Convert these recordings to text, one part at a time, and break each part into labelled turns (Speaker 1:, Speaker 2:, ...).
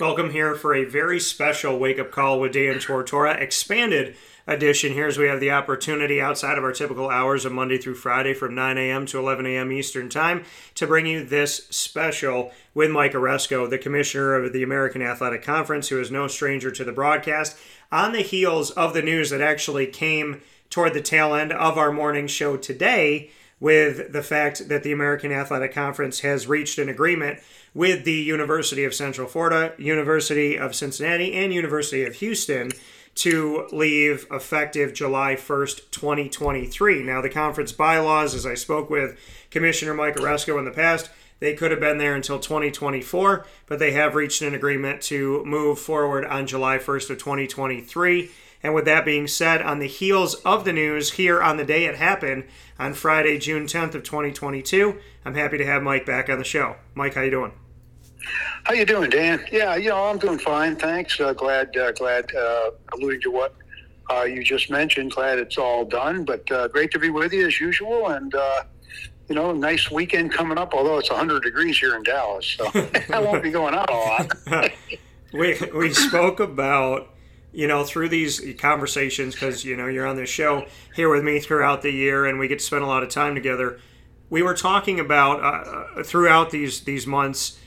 Speaker 1: Welcome here for a very special wake up call with Dan Tortora expanded edition here as we have the opportunity outside of our typical hours of Monday through Friday from 9 a.m. to 11 a.m. Eastern Time to bring you this special with Mike Aresco, the commissioner of the American Athletic Conference, who is no stranger to the broadcast, on the heels of the news that actually came toward the tail end of our morning show today with the fact that the American Athletic Conference has reached an agreement with the University of Central Florida, University of Cincinnati, and University of Houston to leave effective July 1st, 2023. Now, the conference bylaws, as I spoke with Commissioner Mike Aresco in the past, they could have been there until 2024, but they have reached an agreement to move forward on July 1st of 2023. And with that being said, on the heels of the news here on the day it happened on Friday, June 10th of 2022, I'm happy to have Mike back on the show. Mike, how you doing?
Speaker 2: How you doing, Dan? Yeah, you know, I'm doing fine, thanks. Uh, glad, uh, glad, uh, alluding to what uh, you just mentioned. Glad it's all done, but uh, great to be with you as usual. And uh, you know, nice weekend coming up. Although it's 100 degrees here in Dallas, so I won't be going out a lot.
Speaker 1: we we spoke about you know through these conversations because you know you're on this show here with me throughout the year, and we get to spend a lot of time together. We were talking about uh, uh, throughout these these months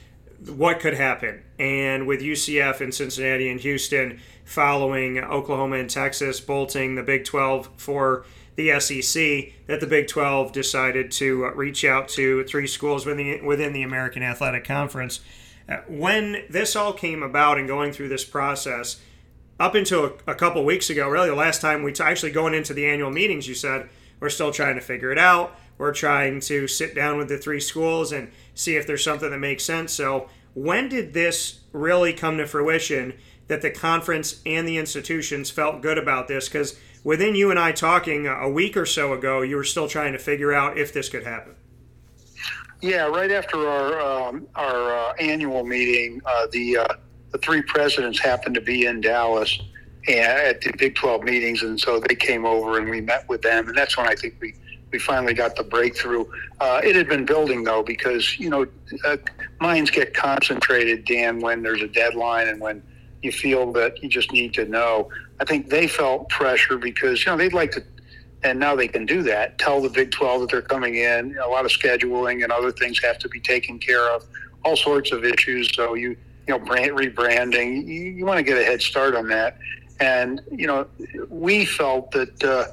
Speaker 1: what could happen. And with UCF in Cincinnati and Houston following Oklahoma and Texas bolting the Big 12 for the SEC, that the Big 12 decided to uh, reach out to three schools within the, within the American Athletic Conference. Uh, when this all came about and going through this process, up until a, a couple weeks ago, really the last time we t- actually going into the annual meetings, you said we're still trying to figure it out. We're trying to sit down with the three schools and see if there's something that makes sense. So, when did this really come to fruition that the conference and the institutions felt good about this? Because within you and I talking a week or so ago, you were still trying to figure out if this could happen.
Speaker 2: Yeah, right after our um, our uh, annual meeting, uh, the uh, the three presidents happened to be in Dallas at the Big 12 meetings, and so they came over and we met with them, and that's when I think we we finally got the breakthrough. Uh, it had been building though, because you know uh, minds get concentrated, Dan, when there's a deadline and when you feel that you just need to know. I think they felt pressure because you know they'd like to, and now they can do that. Tell the Big 12 that they're coming in. A lot of scheduling and other things have to be taken care of. All sorts of issues. So you you know brand rebranding. You, you want to get a head start on that. And you know we felt that. Uh,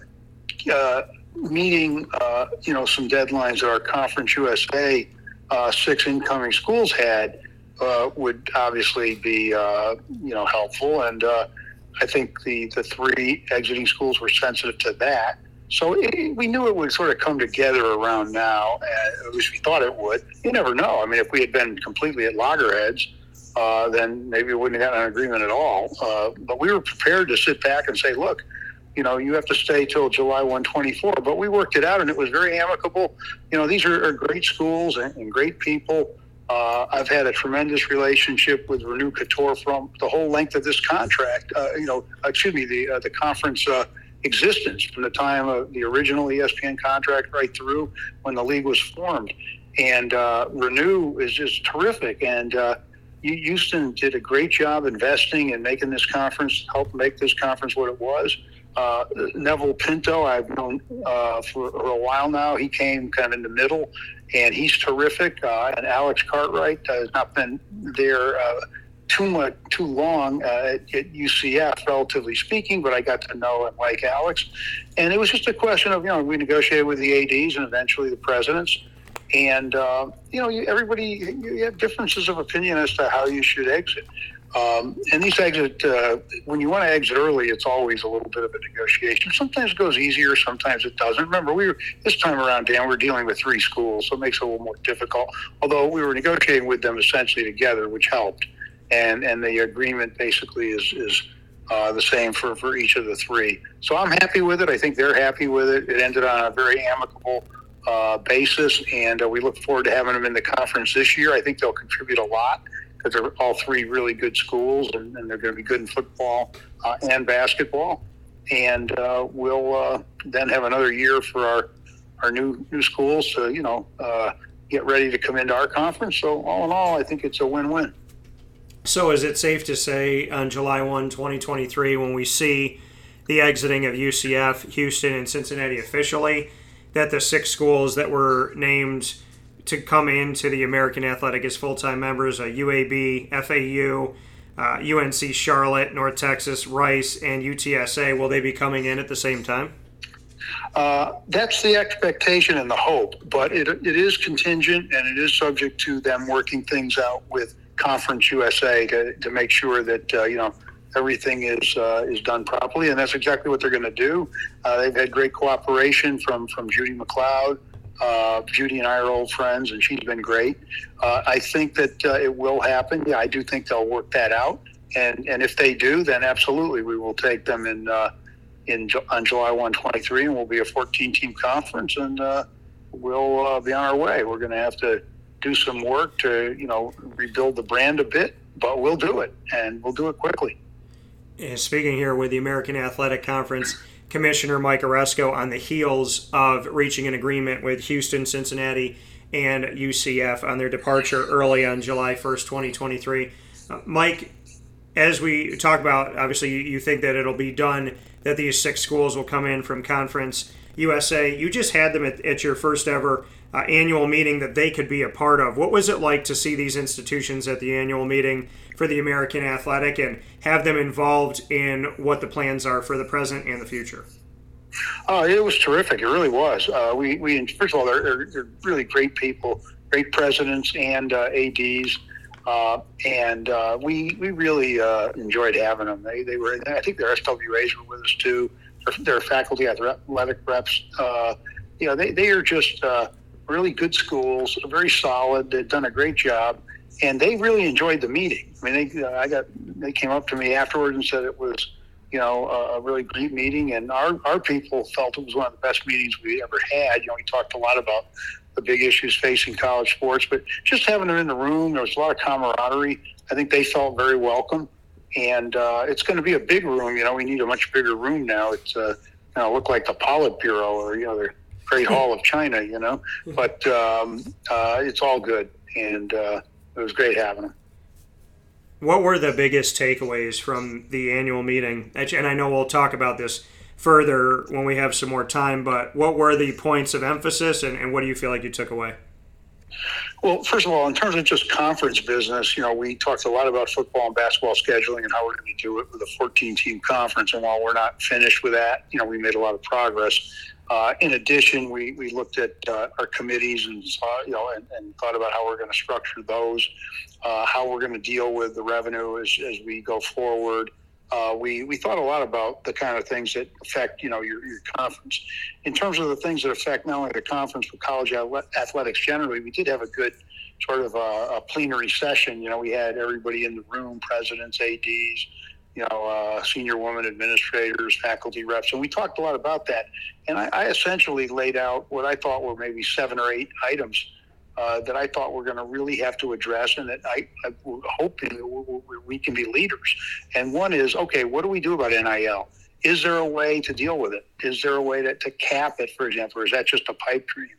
Speaker 2: uh, meeting, uh, you know, some deadlines that our Conference USA uh, six incoming schools had uh, would obviously be, uh, you know, helpful. And I think the, the three exiting schools were sensitive to that. So it, we knew it would sort of come together around now, at least we thought it would. You never know. I mean, if we had been completely at loggerheads, uh, then maybe we wouldn't have gotten an agreement at all. but we were prepared to sit back and say, look, you know, you have to stay till July 124. But we worked it out and it was very amicable. You know, these are, are great schools and, and great people. Uh, I've had a tremendous relationship with Renu Khator from the whole length of this contract. Uh, you know, excuse me, the uh, the conference uh, existence from the time of the original ESPN contract right through when the league was formed. And uh, Renu is just terrific. And uh, Houston did a great job investing and making this conference, help make this conference what it was. Uh, Neville Pinto, I've known uh, for, for, a while now. He came kind of in the middle, and he's terrific. Uh, and Alex Cartwright has not been there uh, too much, too long uh, at, at, UCF, relatively speaking. But I got to know and like Alex, and it was just a question of you know we negotiated with the ads and eventually the presidents. And you know, everybody you have differences of opinion as to how you should exit. Um, and these exit, uh, when you want to exit early, it's always a little bit of a negotiation. Sometimes it goes easier, sometimes it doesn't. Remember, we were this time around, Dan, we're dealing with three schools, so it makes it a little more difficult. Although we were negotiating with them essentially together, which helped. And and the agreement basically is is uh, the same for, for each of the three. So I'm happy with it. I think they're happy with it. It ended on a very amicable uh, basis, and uh, we look forward to having them in the conference this year. I think they'll contribute a lot because they're all three really good schools and, and they're going to be good in football uh, and basketball. And uh, we'll uh, then have another year for our our new new schools to you know uh, get ready to come into our conference. So all in all, I think it's a win-win.
Speaker 1: So, is it safe to say on July 1, 2023, when we see the exiting of UCF, Houston, and Cincinnati officially, that the six schools that were named to come into the American Athletic as full time members uh, UAB, FAU, uh, UNC Charlotte, North Texas, Rice, and UTSA will they be coming in at the same time?
Speaker 2: Uh, that's the expectation and the hope, but it, it is contingent and it is subject to them working things out with Conference USA to, to make sure that uh, you know everything is uh, is done properly, and that's exactly what they're going to do. Uh, they've had great cooperation from from Judy MacLeod. Uh, Judy and I are old friends, and she's been great. Uh, I think that uh, it will happen. Yeah, I do think they'll work that out, and and if they do, then absolutely we will take them in uh, in on July 1, 23, and we'll be a 14 team conference, and we'll be on our way. We're going to have to do some work to you know rebuild the brand a bit, but we'll do it, and we'll do it quickly.
Speaker 1: Speaking here with the American Athletic Conference Commissioner Mike Aresco on the heels of reaching an agreement with Houston, Cincinnati, and UCF on their departure early on July 1st, 2023. Uh, Mike, as we talk about, obviously, you, you think that it'll be done, that these six schools will come in from Conference USA. You just had them at, at your first ever uh, annual meeting that they could be a part of. What was it like to see these institutions at the annual meeting for the American Athletic and have them involved in what the plans are for the present and the future?
Speaker 2: Oh, it was terrific. It really was. Uh, we, we first of all, they're, they're, really great people, great presidents and uh, ads, uh, and uh, we we really uh, enjoyed having them. They they were. I think their SWAs were with us too. Their, their faculty athletic reps. Uh, you know, they they are just really good schools, very solid. They've done a great job, and they really enjoyed the meeting. I mean, they I got they came up to me afterwards and said it was, you know, a really great meeting, and our our people felt it was one of the best meetings we ever had. You know, we talked a lot about the big issues facing college sports, but just having them in the room, there was a lot of camaraderie. I think they felt very welcome, and uh, it's going to be a big room. You know, we need a much bigger room now. It's uh, you know, look like the Politburo or you know, they're Great Hall of China, you know. But um, uh, it's all good, and uh, it was great having them.
Speaker 1: What were the biggest takeaways from the annual meeting? And I know we'll talk about this further when we have some more time, but what were the points of emphasis, and, and what do you feel like you took away?
Speaker 2: Well, first of all, in terms of just conference business, you know, we talked a lot about football and basketball scheduling and how we're going to do it with a 14 team conference. And while we're not finished with that, you know, we made a lot of progress. Uh, in addition, we, we looked at uh, our committees and saw, you know and, and, thought about how we're going to structure those, uh, how we're going to deal with the revenue as, as we go forward. Uh, we we thought a lot about the kind of things that affect you know your, your conference. In terms of the things that affect not only the conference but college athletics generally, we did have a good sort of a, a plenary session. You know, we had everybody in the room, presidents, ads you know, uh, senior women administrators, faculty reps, and we talked a lot about that. And I, I essentially laid out what I thought were maybe seven or eight items uh, that I thought we're going to really have to address, and that I, I hoping we can be leaders. And one is, okay, what do we do about NIL? Is there a way to deal with it? Is there a way to, to cap it, for example, or is that just a pipe dream?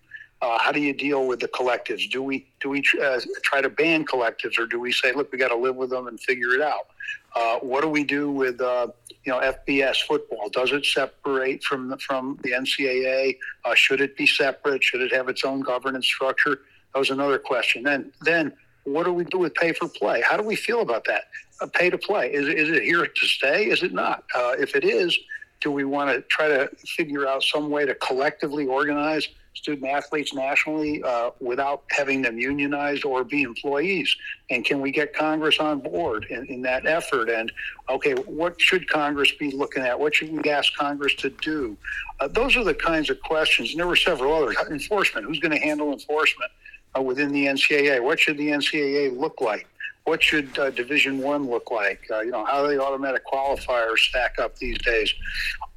Speaker 2: Uh, how do you deal with the collectives? Do we do we uh, try to ban collectives, or do we say, look, we got to live with them and figure it out? Uh, what do we do with uh, you know FBS football? Does it separate from the, from the NCAA? Uh, should it be separate? Should it have its own governance structure? That was another question. Then then what do we do with pay for play? How do we feel about that? Uh, pay to play is is it here to stay? Is it not? if it is, do we want to try to figure out some way to collectively organize? Student athletes nationally uh, without having them unionized or be employees? And can we get Congress on board in, in that effort? And okay, what should Congress be looking at? What should we ask Congress to do? Uh, those are the kinds of questions. And there were several others. Enforcement. Who's going to handle enforcement uh, within the NCAA? What should the NCAA look like? What should uh, Division One look like? Uh, you know, how do the automatic qualifiers stack up these days?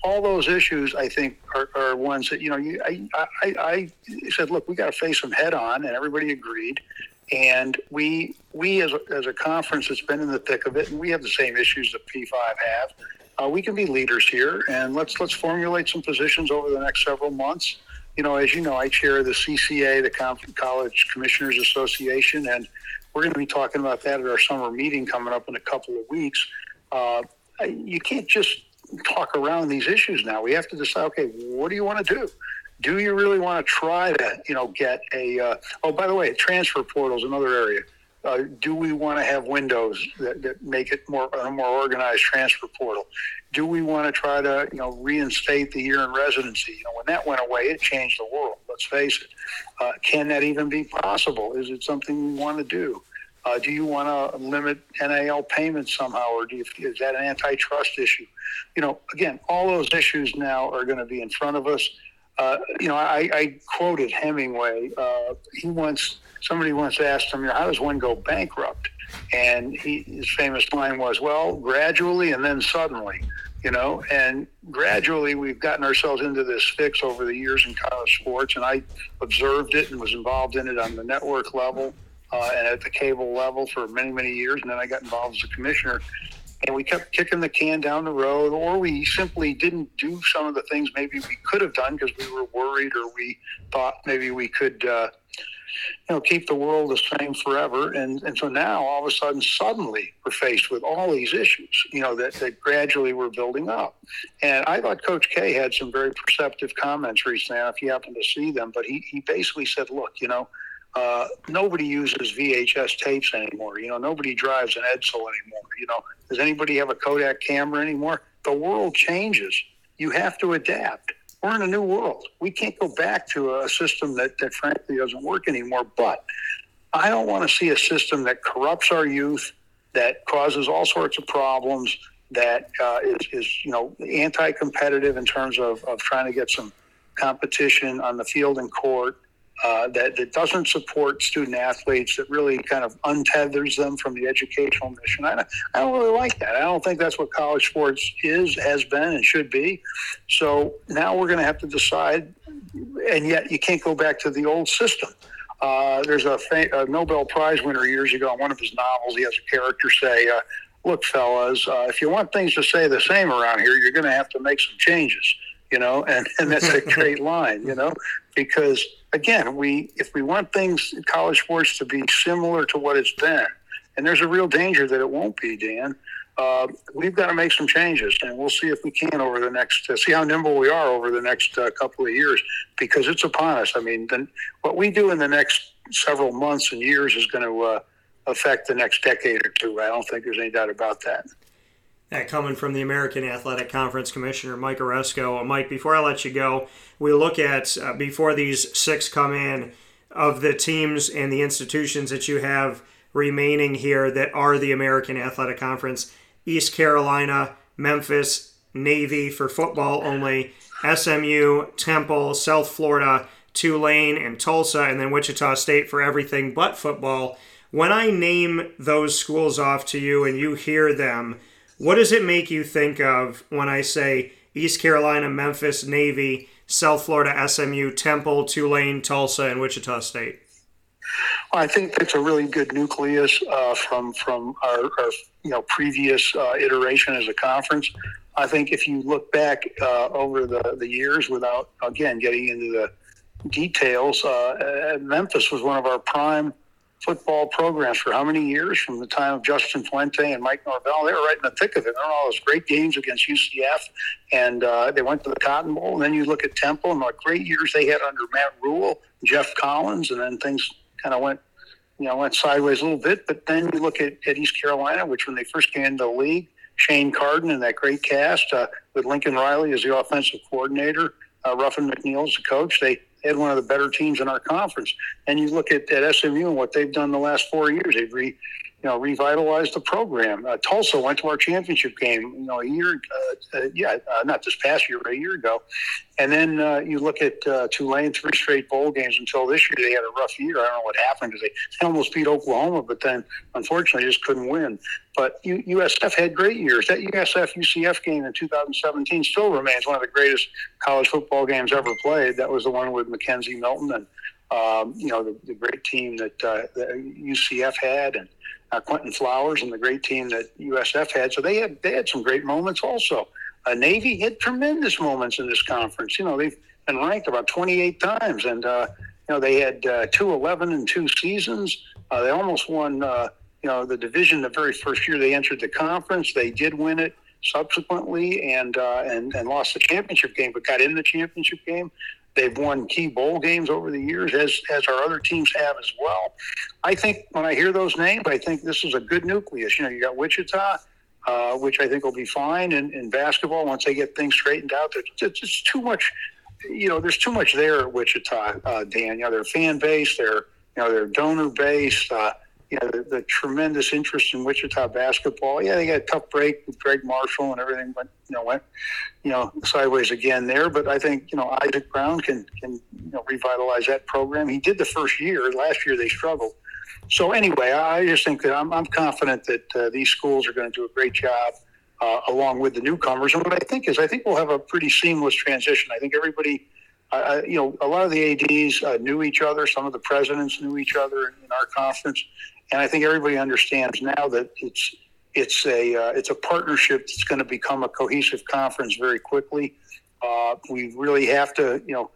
Speaker 2: All those issues, I think, are, are ones that you know. You, I, I, I said, look, we got to face them head on, and everybody agreed. And we, we as a, as a conference that's been in the thick of it, and we have the same issues that P5 have. Uh, we can be leaders here, and let's let's formulate some positions over the next several months. You know, as you know, I chair the CCA, the Conference College Commissioners Association, and we're going to be talking about that at our summer meeting coming up in a couple of weeks. Uh, you can't just talk around these issues now. We have to decide, okay, what do you want to do? Do you really want to try to, you know, get a? Uh, oh, by the way, transfer portal is another area. Uh, do we want to have windows that, that make it more a more organized transfer portal? Do we want to try to you know reinstate the year in residency? You know, when that went away, it changed the world. Let's face it. Uh, can that even be possible? Is it something we want to do? Uh, do you want to limit NIL payments somehow, or do you, is that an antitrust issue? You know, again, all those issues now are going to be in front of us. Uh, you know, I, I quoted Hemingway. Uh, he once somebody once asked him, "How does one go bankrupt?" And he, his famous line was, "Well, gradually and then suddenly." You know, and gradually we've gotten ourselves into this fix over the years in college sports, and I observed it and was involved in it on the network level uh, and at the cable level for many, many years. And then I got involved as a commissioner. And we kept kicking the can down the road, or we simply didn't do some of the things maybe we could have done because we were worried, or we thought maybe we could, uh, you know, keep the world the same forever. And and so now all of a sudden, suddenly, we're faced with all these issues, you know, that, that gradually we're building up. And I thought Coach K had some very perceptive comments recently. If you happen to see them, but he he basically said, look, you know uh, nobody uses VHS tapes anymore. You know, nobody drives an Edsel anymore. You know, does anybody have a Kodak camera anymore? The world changes. You have to adapt. We're in a new world. We can't go back to a system that, that frankly doesn't work anymore. But I don't want to see a system that corrupts our youth, that causes all sorts of problems, that uh, is, is, you know, anti-competitive in terms of, of trying to get some competition on the field and court uh, that, that doesn't support student athletes, that really kind of untethers them from the educational mission. I, I don't really like that. I don't think that's what college sports is, has been, and should be. So now we're going to have to decide, and yet you can't go back to the old system. Uh, there's a, fa- a, Nobel Prize winner years ago in one of his novels. He has a character say, uh, "Look, fellas, uh, if you want things to stay the same around here, you're going to have to make some changes." You know, and, and that's a great line. You know, because again, we if we want things in college sports to be similar to what it's been, and there's a real danger that it won't be, Dan. Uh, we've got to make some changes, and we'll see if we can over the next uh, see how nimble we are over the next uh, couple of years because it's upon us. I mean, then what we do in the next several months and years is going to uh, affect the next decade or two. I don't think there's any doubt about that.
Speaker 1: That coming from the American Athletic Conference Commissioner Mike Aresco. Mike, before I let you go, we look at uh, before these six come in of the teams and the institutions that you have remaining here that are the American Athletic Conference: East Carolina, Memphis, Navy for football only, SMU, Temple, South Florida, Tulane, and Tulsa, and then Wichita State for everything but football. When I name those schools off to you and you hear them what does it make you think of when I say East Carolina, Memphis, Navy, South Florida, SMU, Temple, Tulane, Tulsa, and Wichita State?
Speaker 2: I think that's a really good nucleus uh, from from our, our, you know previous uh, iteration as a conference. I think if you look back uh, over the, the years, without again getting into the details, uh, Memphis was one of our prime football programs for how many years from the time of Justin Fuente and Mike Norvell. They were right in the thick of it. There were all those great games against UCF, and uh, they went to the Cotton Bowl. And then you look at Temple and what great years they had under Matt Rhule, Geoff Collins, and then things kind of went, you know, went sideways a little bit. But then you look at, at East Carolina, which when they first came into the league, Shane Carden and that great cast uh, with Lincoln Riley as the offensive coordinator, uh, Ruffin McNeill as the coach, they had one of the better teams in our conference. And you look at, at SMU and what they've done the last four years. They've re, you know, revitalized the program. Uh, Tulsa went to our championship game, you know, a year, uh, uh, yeah, uh, not this past year, but a year ago. And then uh, you look at uh, Tulane, three straight bowl games until this year. They had a rough year. I don't know what happened they, they almost beat Oklahoma, but then unfortunately just couldn't win. But U- USF had great years. That USF UCF game in 2017 still remains one of the greatest college football games ever played. That was the one with McKenzie Milton and um, you know the, the, great team that, that UCF had and uh, Quinton Flowers and the great team that USF had. So they had they had some great moments also. Uh, Navy had tremendous moments in this conference. You know they've been ranked about 28 times and. Uh, you know, they had uh, two 11 and two seasons. Uh, they almost won, uh, you know, the division the very first year they entered the conference. They did win it subsequently and uh, and and lost the championship game, but got in the championship game. They've won key bowl games over the years, as as our other teams have as well. I think when I hear those names, I think this is a good nucleus. You know, you got Wichita, uh, which I think will be fine in, basketball once they get things straightened out. It's just too much. You know, there's too much there at Wichita, uh, Dan. You know, their fan base, their you know, their donor base. Uh, you know, the, the, tremendous interest in Wichita basketball. Yeah, they got a tough break with Gregg Marshall and everything, but you know, went you know sideways again there. But I think you know Isaac Brown can can you know revitalize that program. He did the first year. Last year they struggled. So anyway, I just think that I'm, I'm confident that uh, these schools are going to do a great job. Uh, along with the newcomers, and what I think is, I think we'll have a pretty seamless transition. I think everybody you know, a lot of the ads uh, knew each other. Some of the presidents knew each other in, our conference, and I think everybody understands now that it's it's a uh, it's a partnership that's going to become a cohesive conference very quickly. Uh, we really have to, you know,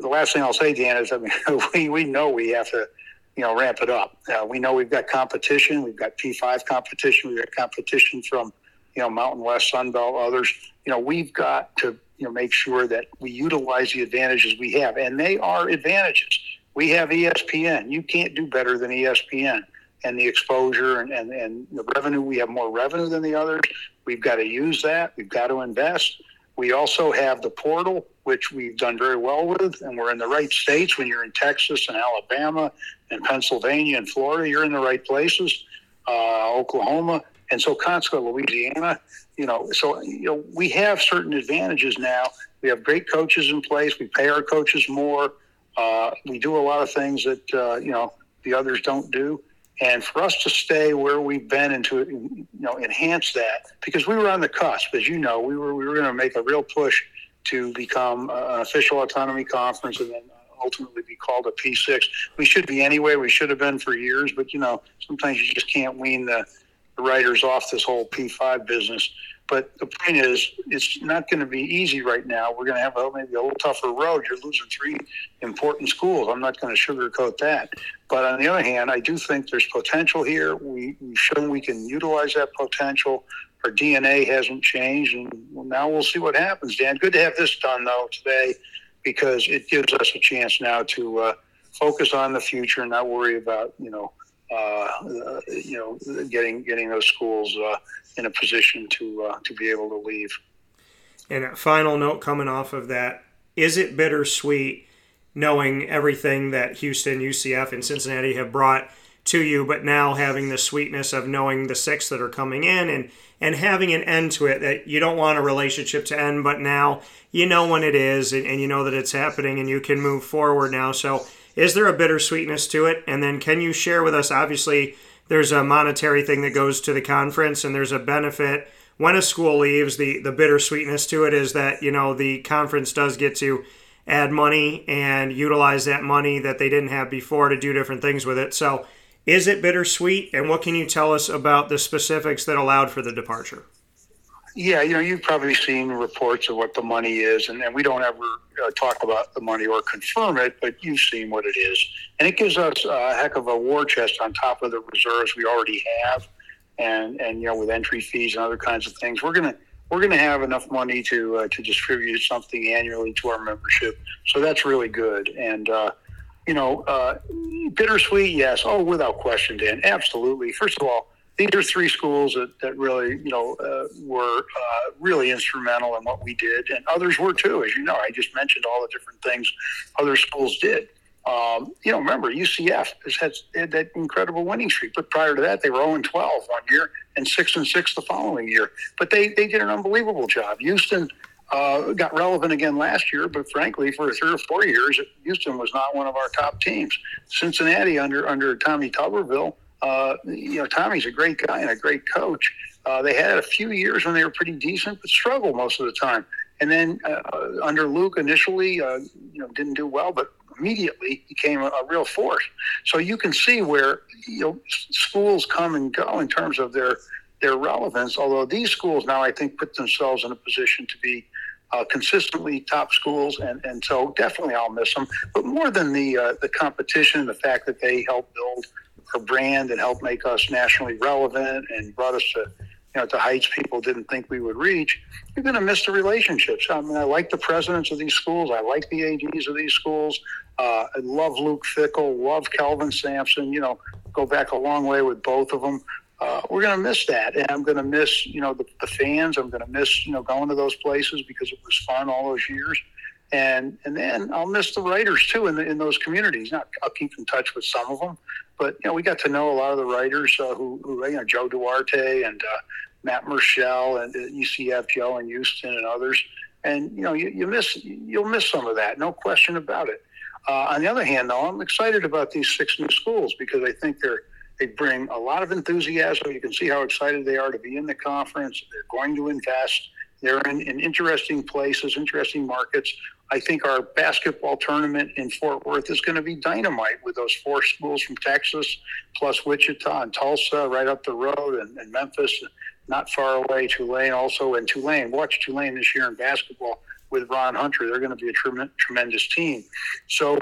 Speaker 2: the last thing I'll say, Dan, is I mean, we we know we have to, you know, ramp it up. Uh, we know we've got competition. We've got P5 competition. We've got competition from, you know, Mountain West, Sunbelt, others. You know, we've got to, you know, make sure that we utilize the advantages we have, and they are advantages. We have ESPN. You can't do better than ESPN and the exposure and, and, and the revenue. We have more revenue than the others. We've got to use that. We've got to invest. We also have the portal, which we've done very well with, and we're in the right states. When you're in Texas and Alabama and Pennsylvania and Florida, you're in the right places. Uh, Oklahoma, and so consequently, Louisiana. You know, so you know we have certain advantages now. We have great coaches in place. We pay our coaches more. Uh, we do a lot of things that uh, you know the others don't do. And for us to stay where we've been and to you know enhance that, because we were on the cusp, as you know, we were we were going to make a real push to become uh, an official autonomy conference and then ultimately be called a P6. We should be anyway. We should have been for years, but you know sometimes you just can't wean the, the writers off this whole P5 business. But the point is, it's not going to be easy right now. We're going to have a, maybe a little tougher road. You're losing three important schools. I'm not going to sugarcoat that. But on the other hand, I do think there's potential here. We, we've shown we can utilize that potential. Our DNA hasn't changed, and now we'll see what happens. Dan, good to have this done though today, because it gives us a chance now to uh, focus on the future and not worry about you know you know getting getting those schools uh, in a position to uh, to be able to leave.
Speaker 1: And a final note coming off of that: is it bittersweet knowing everything that Houston, UCF, and Cincinnati have brought to you, but now having the sweetness of knowing the six that are coming in and and having an end to it that you don't want a relationship to end, but now you know when it is and, and you know that it's happening and you can move forward now. So is there a bittersweetness to it? And then can you share with us obviously there's a monetary thing that goes to the conference and there's a benefit. When a school leaves the the bittersweetness to it is that you know the conference does get to add money and utilize that money that they didn't have before to do different things with it. So is it bittersweet? And what can you tell us about the specifics that allowed for the departure
Speaker 2: yeah, you know, you've probably seen reports of what the money is, and, and we don't ever uh, talk about the money or confirm it, but you've seen what it is. And it gives us a heck of a war chest on top of the reserves we already have. And, and you know, with entry fees and other kinds of things, we're going to we're going to have enough money to uh, to distribute something annually to our membership. So that's really good. And uh, you know, uh, bittersweet, yes. Oh, without question, Dan. Absolutely. First of all, these are three schools that, that really, you know, uh, were uh, really instrumental in what we did, and others were too. As you know, I just mentioned all the different things other schools did. Um, you know, remember UCF has had, had, that incredible winning streak, but prior to that, they were 0 12 one year and 6 and 6 the following year. But they, they did an unbelievable job. Houston uh, got relevant again last year, but frankly, for three or four years, Houston was not one of our top teams. Cincinnati under under Tommy Tuberville uh, you know, Tommy's a great guy and a great coach. Uh, they had a few years when they were pretty decent, but struggled most of the time. And then uh, under Luke, initially, uh, you know, didn't do well, but immediately became a, a, real force. So you can see where you know schools come and go in terms of their their relevance. Although these schools now, I think, put themselves in a position to be uh, consistently top schools, and, and so definitely I'll miss them. But more than the uh, the competition, the fact that they help build our brand and help make us nationally relevant and brought us to you know to heights people didn't think we would reach. You're going to miss the relationships. I mean, I like the presidents of these schools. I like the ads of these schools. Uh, I love Luke Fickell. Love Kelvin Sampson. You know, go back a long way with both of them uh, we're going to miss that. And I'm going to miss, you know, the, the fans. I'm going to miss, you know, going to those places because it was fun all those years. And and then I'll miss the writers too in the, in those communities. Not, I'll keep in touch with some of them, but you know we got to know a lot of the writers uh, who, who you know Joe Duarte and uh, Matt Murschel and uh, UCF Joe and Houston and others. And you know you, you miss you'll miss some of that, no question about it. Uh, on the other hand, though, I'm excited about these six new schools because I think they're they bring a lot of enthusiasm. You can see how excited they are to be in the conference. They're going to invest. They're in, in interesting places, interesting markets. I think our basketball tournament in Fort Worth is going to be dynamite with those four schools from Texas, plus Wichita and Tulsa right up the road, and, and Memphis, not far away. Tulane also, and Tulane. Watch Tulane this year in basketball with Ron Hunter. They're going to be a trem- tremendous team. So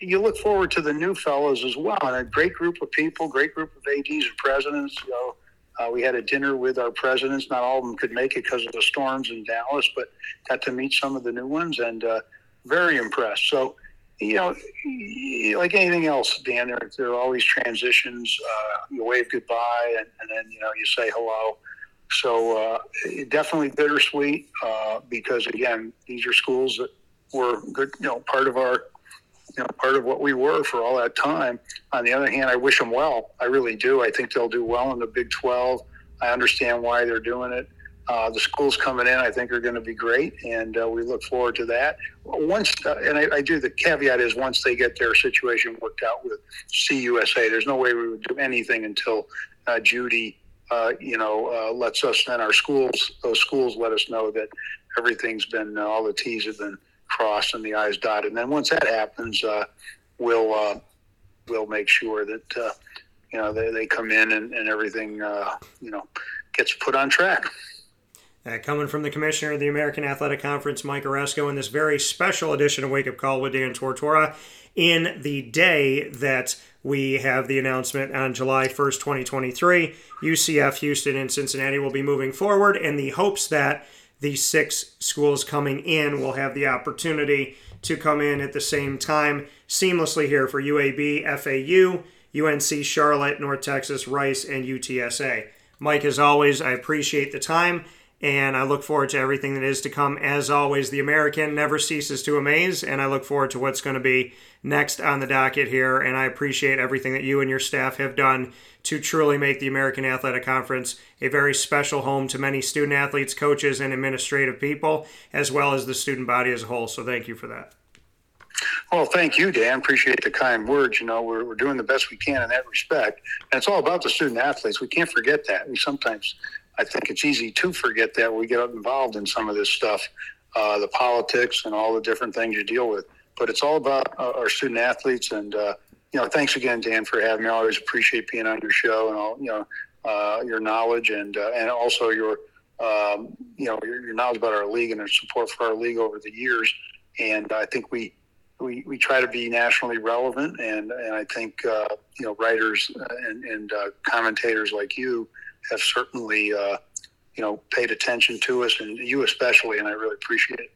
Speaker 2: you look forward to the new fellows as well, and a great group of people, great group of ads and presidents. You know, uh, we had a dinner with our presidents. Not all of them could make it because of the storms in Dallas, but got to meet some of the new ones and uh, very impressed. So, you know, like anything else, Dan, there, there are always transitions. Uh, you wave goodbye, and, and, then you know you say hello. So uh, definitely bittersweet uh, because again, these are schools that were good, you know, part of our you know, part of what we were for all that time. On the other hand, I wish them well. I really do. I think they'll do well in the Big 12. I understand why they're doing it. Uh, the schools coming in, I think, are going to be great, and uh, we look forward to that. Once, uh, and I, I, do. The caveat is once they get their situation worked out with CUSA, there's no way we would do anything until uh, Judy, uh, you know, uh, lets us and our schools, those schools, let us know that everything's been all the T's have been crossed and the I's dotted. And then once that happens, uh, we'll uh, we'll make sure that uh, you know they, they come in and, and everything uh, you know gets put on track.
Speaker 1: Uh, coming from the commissioner of the American Athletic Conference, Mike Aresco, in this very special edition of Wake Up Call with Dan Tortora, in the day that we have the announcement on July 1st, 2023, UCF, Houston, and Cincinnati will be moving forward in the hopes that the six schools coming in will have the opportunity to come in at the same time seamlessly here for UAB, FAU, UNC Charlotte, North Texas, Rice, and UTSA. Mike, as always, I appreciate the time and I look forward to everything that is to come. As always, the American never ceases to amaze, and I look forward to what's going to be next on the docket here. And I appreciate everything that you and your staff have done to truly make the American Athletic Conference a very special home to many student athletes, coaches, and administrative people, as well as the student body as a whole. So thank you for that.
Speaker 2: Well, thank you, Dan. Appreciate the kind words. You know, we're, we're doing the best we can in that respect. And it's all about the student athletes. We can't forget that. We sometimes I think it's easy to forget that we get involved in some of this stuff, uh, the politics and all the different things you deal with. But it's all about uh, our student athletes. And, uh, you know, thanks again, Dan, for having me. I always appreciate being on your show and all, you know, uh, your knowledge and, uh, and also your, um, you know, your, your, knowledge about our league and our support for our league over the years. And I think we, we, we try to be nationally relevant. And, and I think, uh, you know, writers and, and commentators like you, have certainly, uh, you know, paid attention to us, and you especially, and I really appreciate it.